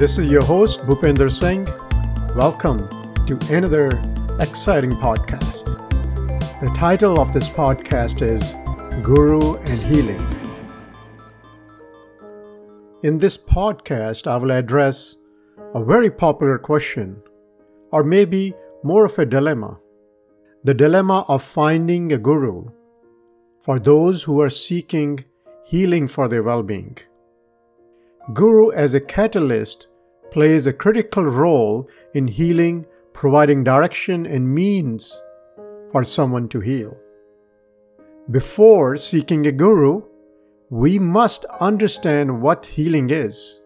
This is your host, Bhupender Singh. Welcome to another exciting podcast. The title of this podcast is Guru and Healing. In this podcast, I will address a very popular question, or maybe more of a dilemma the dilemma of finding a guru for those who are seeking healing for their well being. Guru, as a catalyst, plays a critical role in healing, providing direction and means for someone to heal. Before seeking a guru, we must understand what healing is.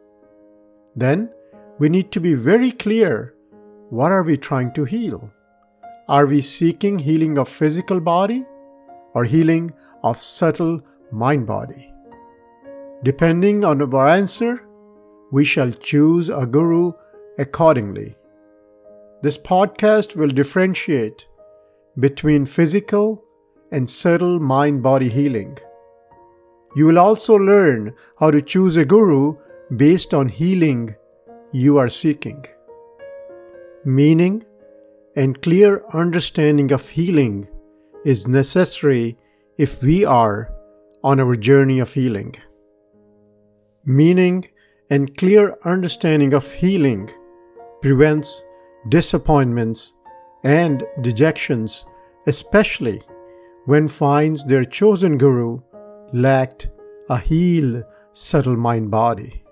Then, we need to be very clear what are we trying to heal? Are we seeking healing of physical body or healing of subtle mind body? Depending on our answer, we shall choose a guru accordingly. This podcast will differentiate between physical and subtle mind body healing. You will also learn how to choose a guru based on healing you are seeking. Meaning and clear understanding of healing is necessary if we are on our journey of healing meaning, and clear understanding of healing prevents disappointments and dejections, especially when finds their chosen guru lacked a healed subtle mind body.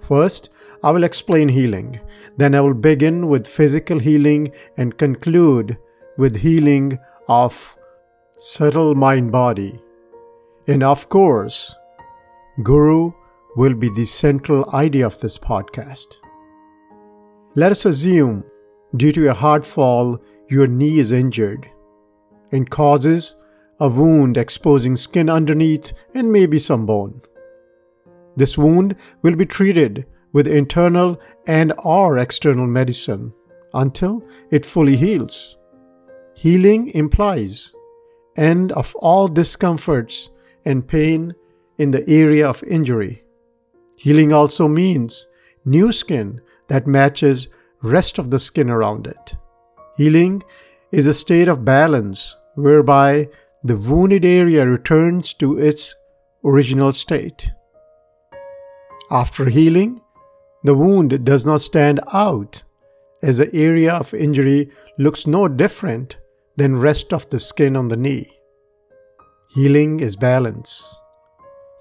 First, I will explain healing. Then I will begin with physical healing and conclude with healing of subtle mind body. And of course, Guru will be the central idea of this podcast. Let us assume, due to a hard fall, your knee is injured and causes a wound exposing skin underneath and maybe some bone. This wound will be treated with internal and or external medicine until it fully heals. Healing implies end of all discomforts and pain in the area of injury. Healing also means new skin that matches rest of the skin around it. Healing is a state of balance whereby the wounded area returns to its original state. After healing, the wound does not stand out as the area of injury looks no different than rest of the skin on the knee. Healing is balance.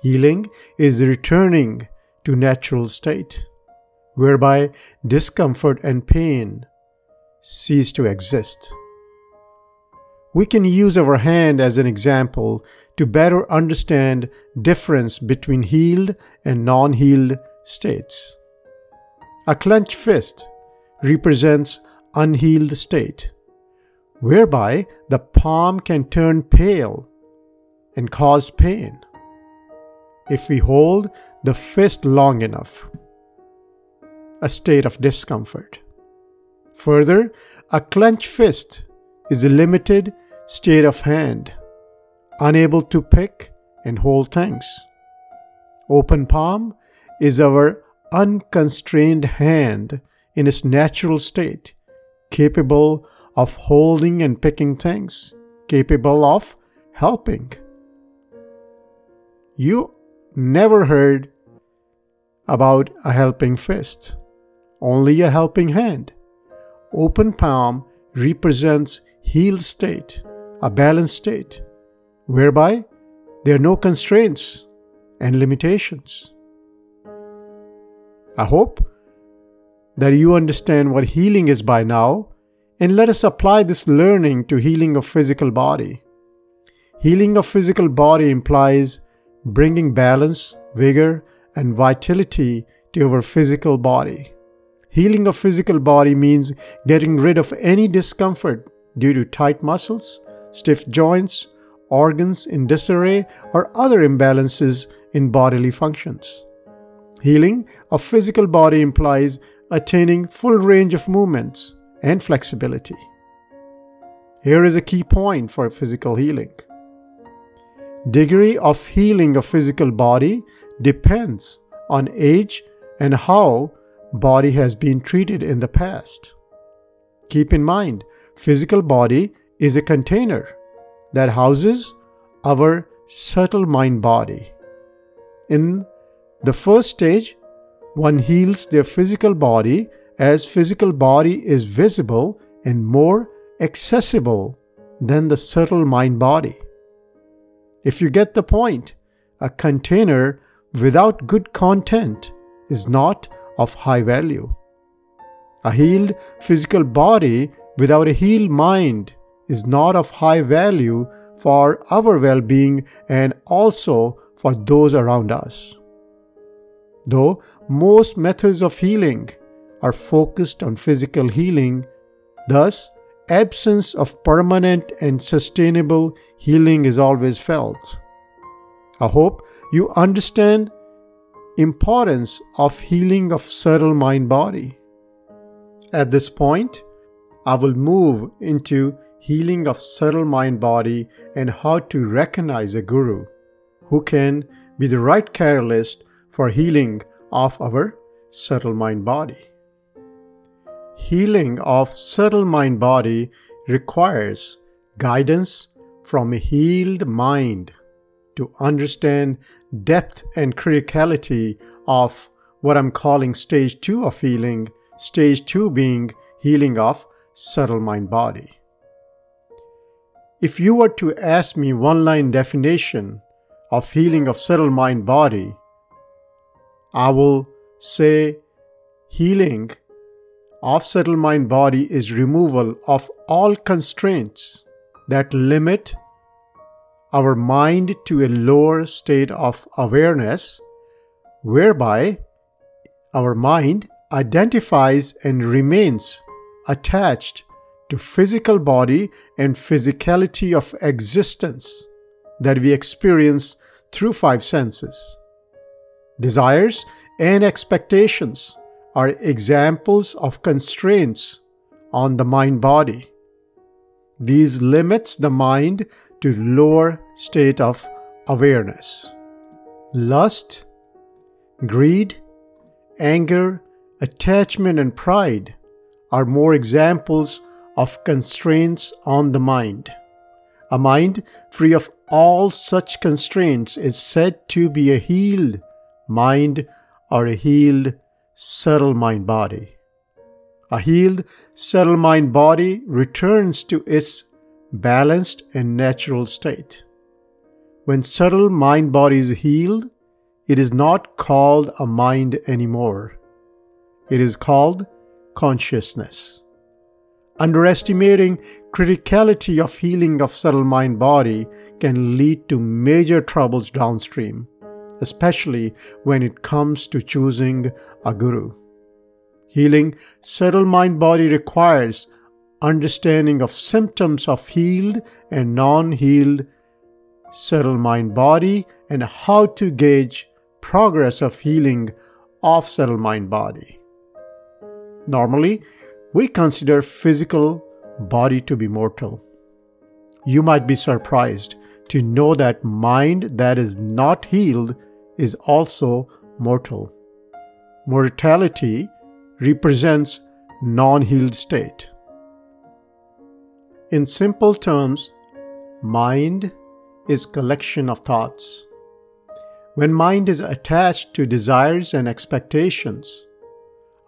Healing is returning to natural state, whereby discomfort and pain cease to exist. We can use our hand as an example to better understand difference between healed and non-healed states. A clenched fist represents unhealed state, whereby the palm can turn pale and cause pain if we hold the fist long enough, a state of discomfort. Further, a clenched fist is a limited state of hand, unable to pick and hold things. Open palm is our unconstrained hand in its natural state, capable of holding and picking things, capable of helping. You never heard about a helping fist, only a helping hand. Open palm represents healed state, a balanced state, whereby there are no constraints and limitations. I hope that you understand what healing is by now, and let us apply this learning to healing of physical body. Healing of physical body implies bringing balance, vigor, and vitality to our physical body. Healing of physical body means getting rid of any discomfort due to tight muscles, stiff joints, organs in disarray, or other imbalances in bodily functions. Healing of physical body implies attaining full range of movements and flexibility. Here is a key point for physical healing. Degree of healing of physical body depends on age and how body has been treated in the past. Keep in mind, physical body is a container that houses our subtle mind body. In the first stage, one heals their physical body as physical body is visible and more accessible than the subtle mind body. If you get the point, a container without good content is not of high value. A healed physical body without a healed mind is not of high value for our well being and also for those around us. Though most methods of healing are focused on physical healing, thus, absence of permanent and sustainable healing is always felt. I hope you understand importance of healing of subtle mind body. At this point, I will move into healing of subtle mind body and how to recognize a guru who can be the right catalyst for healing of our subtle mind body. Healing of subtle mind body requires guidance from a healed mind to understand depth and criticality of what I'm calling stage 2 of healing, stage 2 being healing of subtle mind body. If you were to ask me one line definition of healing of subtle mind body, I will say healing of subtle mind body is removal of all constraints that limit our mind to a lower state of awareness, whereby our mind identifies and remains attached to physical body and physicality of existence that we experience through five senses. Desires and expectations are examples of constraints on the mind body. These limits the mind to lower state of awareness. Lust, greed, anger, attachment and pride are more examples of constraints on the mind. A mind free of all such constraints is said to be a healed mind or a healed subtle mind body. A healed subtle mind body returns to its balanced and natural state. When subtle mind body is healed, it is not called a mind anymore. It is called consciousness. Underestimating criticality of healing of subtle mind body can lead to major troubles downstream, especially when it comes to choosing a guru. Healing subtle mind body requires understanding of symptoms of healed and non healed subtle mind body and how to gauge progress of healing of subtle mind body. Normally, we consider physical body to be mortal. You might be surprised to know that mind that is not healed is also mortal. Mortality represents non-healed state. In simple terms, mind is collection of thoughts. When mind is attached to desires and expectations,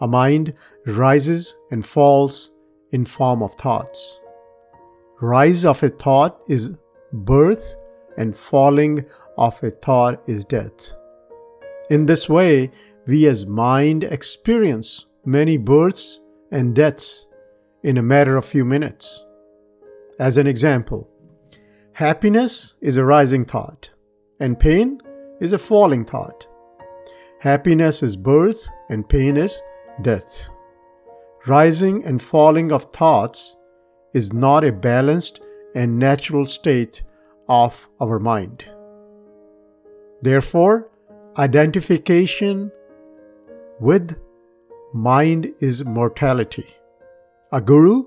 a mind rises and falls in form of thoughts. Rise of a thought is birth and falling of a thought is death. In this way, we as mind experience many births and deaths in a matter of few minutes. As an example, happiness is a rising thought, and pain is a falling thought. Happiness is birth, and pain is death. Rising and falling of thoughts is not a balanced and natural state of our mind. Therefore, identification with mind is mortality. A guru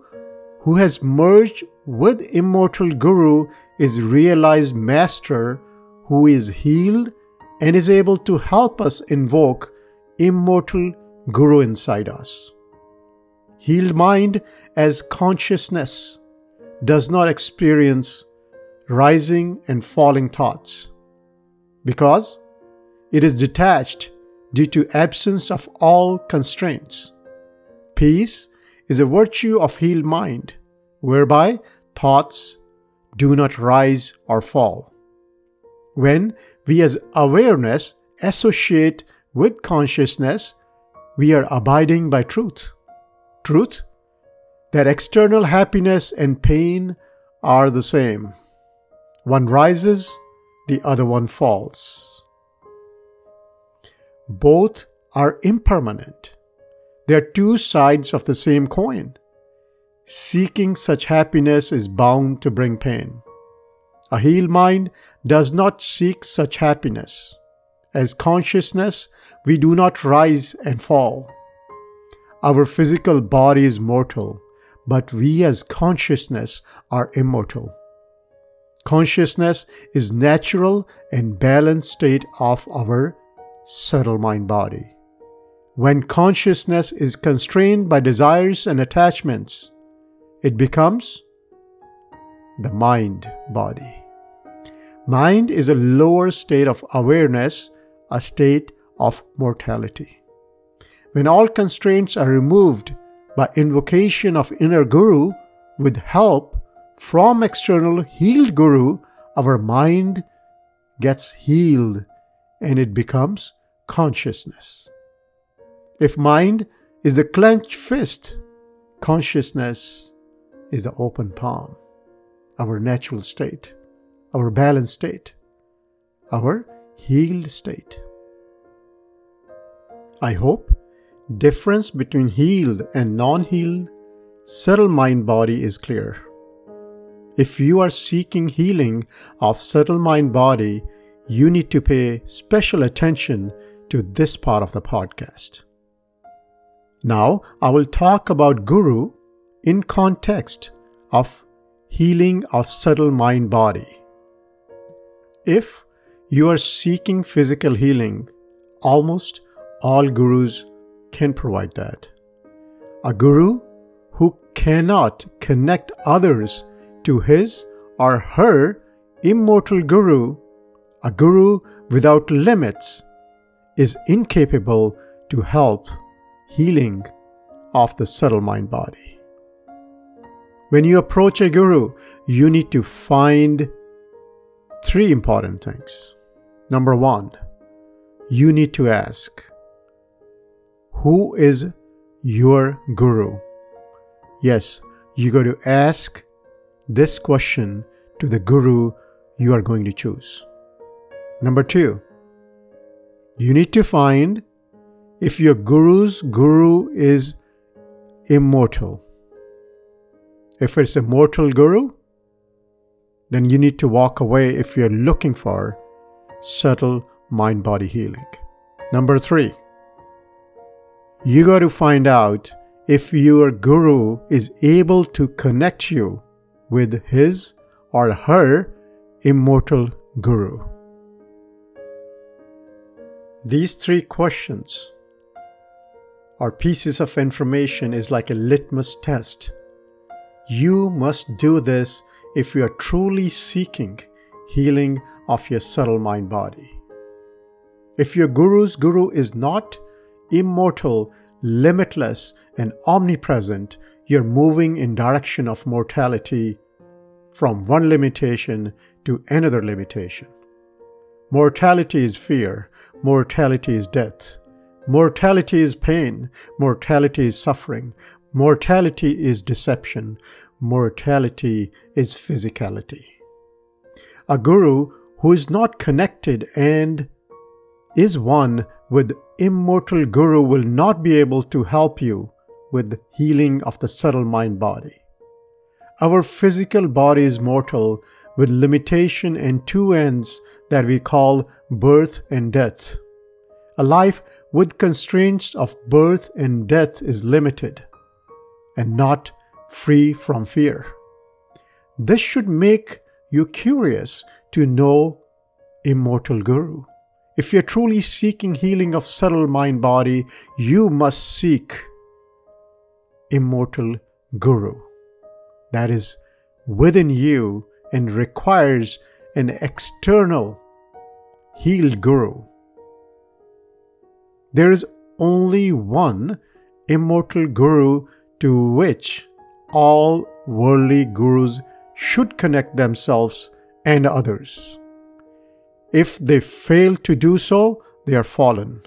who has merged with immortal guru is realized master who is healed and is able to help us invoke immortal Guru inside us. Healed mind as consciousness does not experience rising and falling thoughts because it is detached due to absence of all constraints. Peace is a virtue of healed mind whereby thoughts do not rise or fall. When we as awareness associate with consciousness, we are abiding by truth. Truth that external happiness and pain are the same. One rises, the other one falls. Both are impermanent. They are two sides of the same coin. Seeking such happiness is bound to bring pain. A healed mind does not seek such happiness. As consciousness, we do not rise and fall. Our physical body is mortal, but we as consciousness are immortal. Consciousness is natural and balanced state of our subtle mind body. When consciousness is constrained by desires and attachments, it becomes the mind body. Mind is a lower state of awareness, a state of mortality. When all constraints are removed by invocation of inner guru with help from external healed guru, our mind gets healed and it becomes consciousness. If mind is the clenched fist, consciousness is the open palm, our natural state, our balanced state, our healed state. I hope difference between healed and non-healed subtle mind body is clear. If you are seeking healing of subtle mind body, you need to pay special attention to this part of the podcast. Now, I will talk about Guru in context of healing of subtle mind body. If you are seeking physical healing, almost all gurus can provide that. A guru who cannot connect others to his or her immortal guru, a guru without limits, is incapable to help healing of the subtle mind body. When you approach a guru, you need to find three important things. Number one, you need to ask, who is your guru? Yes, you got to ask this question to the guru you are going to choose. Number two, you need to find if your guru's guru is immortal. If it's a mortal guru, then you need to walk away if you're looking for subtle mind body healing. Number three, you got to find out if your guru is able to connect you with his or her immortal guru. These three questions or pieces of information is like a litmus test. You must do this if you are truly seeking healing of your subtle mind body. If your guru's guru is not immortal, limitless, and omnipresent, you're moving in direction of mortality from one limitation to another limitation. Mortality is fear, mortality is death, mortality is pain, mortality is suffering, mortality is deception, mortality is physicality. A guru who is not connected and is one with immortal guru will not be able to help you with healing of the subtle mind body. Our physical body is mortal with limitation and two ends that we call birth and death. A life with constraints of birth and death is limited and not free from fear. This should make you curious to know immortal guru if you're truly seeking healing of subtle mind body, you must seek immortal guru. That is within you and requires an external healed guru. There is only one immortal guru to which all worldly gurus should connect themselves and others. If they fail to do so, they are fallen.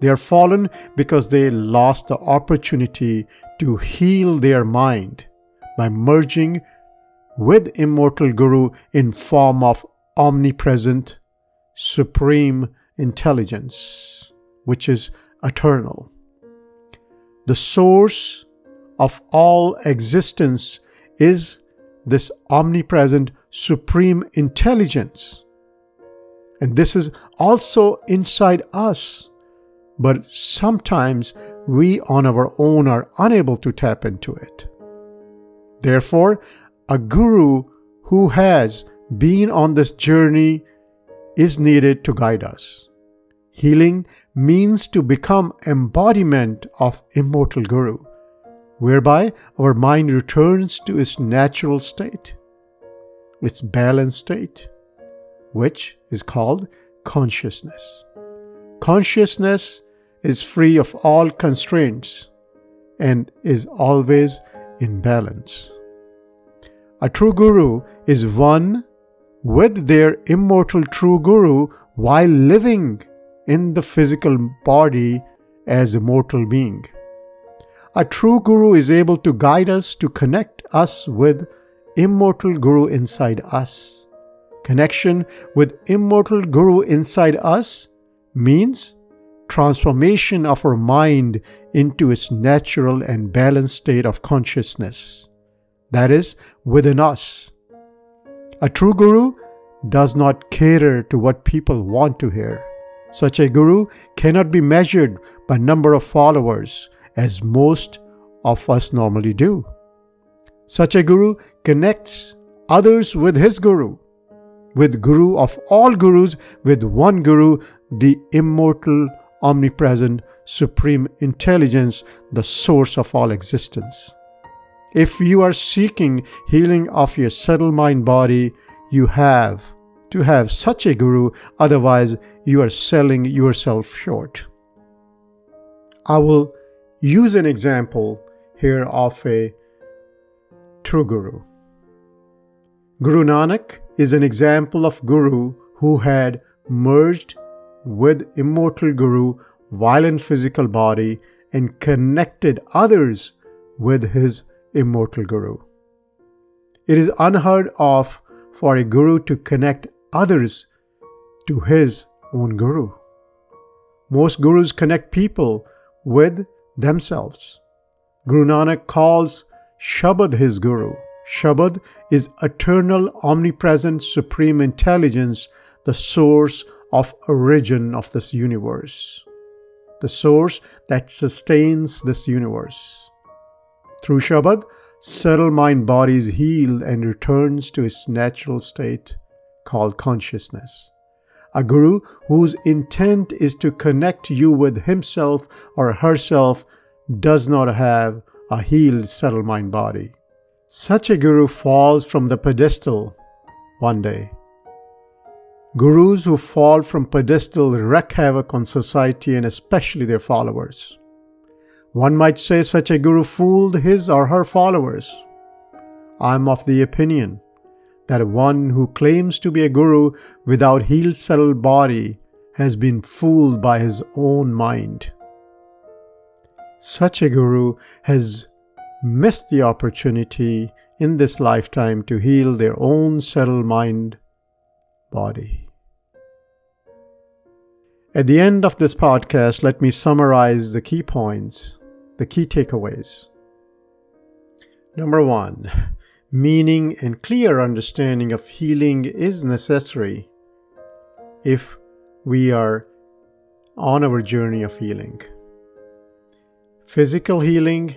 They are fallen because they lost the opportunity to heal their mind by merging with immortal guru in form of omnipresent supreme intelligence which is eternal. The source of all existence is this omnipresent supreme intelligence. And this is also inside us. But sometimes we on our own are unable to tap into it. Therefore, a guru who has been on this journey is needed to guide us. Healing means to become embodiment of immortal guru, whereby our mind returns to its natural state, its balanced state, which is called consciousness. Consciousness is free of all constraints and is always in balance. A true guru is one with their immortal true guru while living in the physical body as a mortal being. A true guru is able to guide us to connect us with immortal guru inside us. Connection with immortal guru inside us means transformation of our mind into its natural and balanced state of consciousness that is, within us. A true guru does not cater to what people want to hear. Such a guru cannot be measured by number of followers, as most of us normally do. Such a guru connects others with his guru, with guru of all gurus, with one guru, the immortal, omnipresent, supreme intelligence, the source of all existence. If you are seeking healing of your subtle mind body, you have to have such a guru, otherwise, you are selling yourself short. I will use an example here of a true guru. Guru Nanak is an example of guru who had merged with immortal guru while in physical body and connected others with his immortal guru. It is unheard of for a guru to connect others to his own guru. Most gurus connect people with themselves. Guru Nanak calls Shabad his guru. Shabad is eternal, omnipresent, supreme intelligence, the source of origin of this universe, the source that sustains this universe. Through Shabad, subtle mind body is healed and returns to its natural state called consciousness. A guru whose intent is to connect you with himself or herself does not have a healed subtle mind body. Such a guru falls from the pedestal one day. Gurus who fall from pedestal wreak havoc on society and especially their followers. One might say such a guru fooled his or her followers. I am of the opinion that one who claims to be a guru without healed subtle body has been fooled by his own mind. Such a guru has missed the opportunity in this lifetime to heal their own subtle mind body. At the end of this podcast, let me summarize the key points the key takeaways. Number one, meaning and clear understanding of healing is necessary if we are on our journey of healing. Physical healing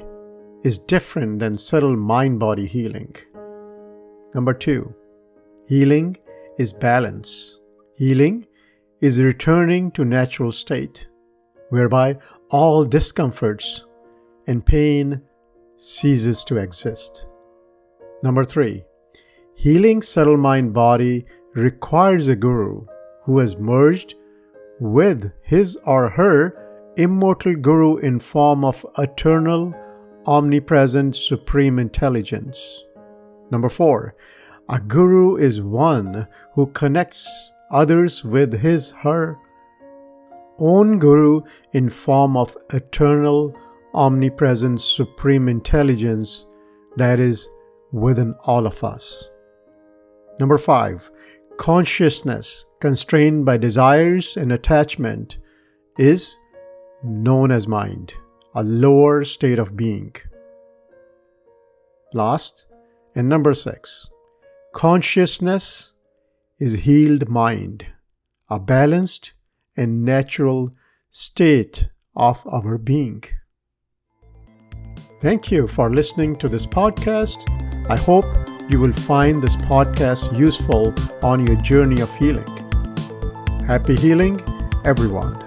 is different than subtle mind body healing. Number two, healing is balance. Healing is returning to natural state, whereby all discomforts and pain ceases to exist. Number three, healing subtle mind body requires a guru who has merged with his or her immortal guru in form of eternal, omnipresent, supreme intelligence. Number four, a guru is one who connects others with his her own guru in form of eternal, omnipresent, supreme intelligence that is within all of us. Number five, consciousness constrained by desires and attachment is known as mind, a lower state of being. Last, and number six, consciousness is healed mind, a balanced and natural state of our being. Thank you for listening to this podcast. I hope you will find this podcast useful on your journey of healing. Happy healing, everyone.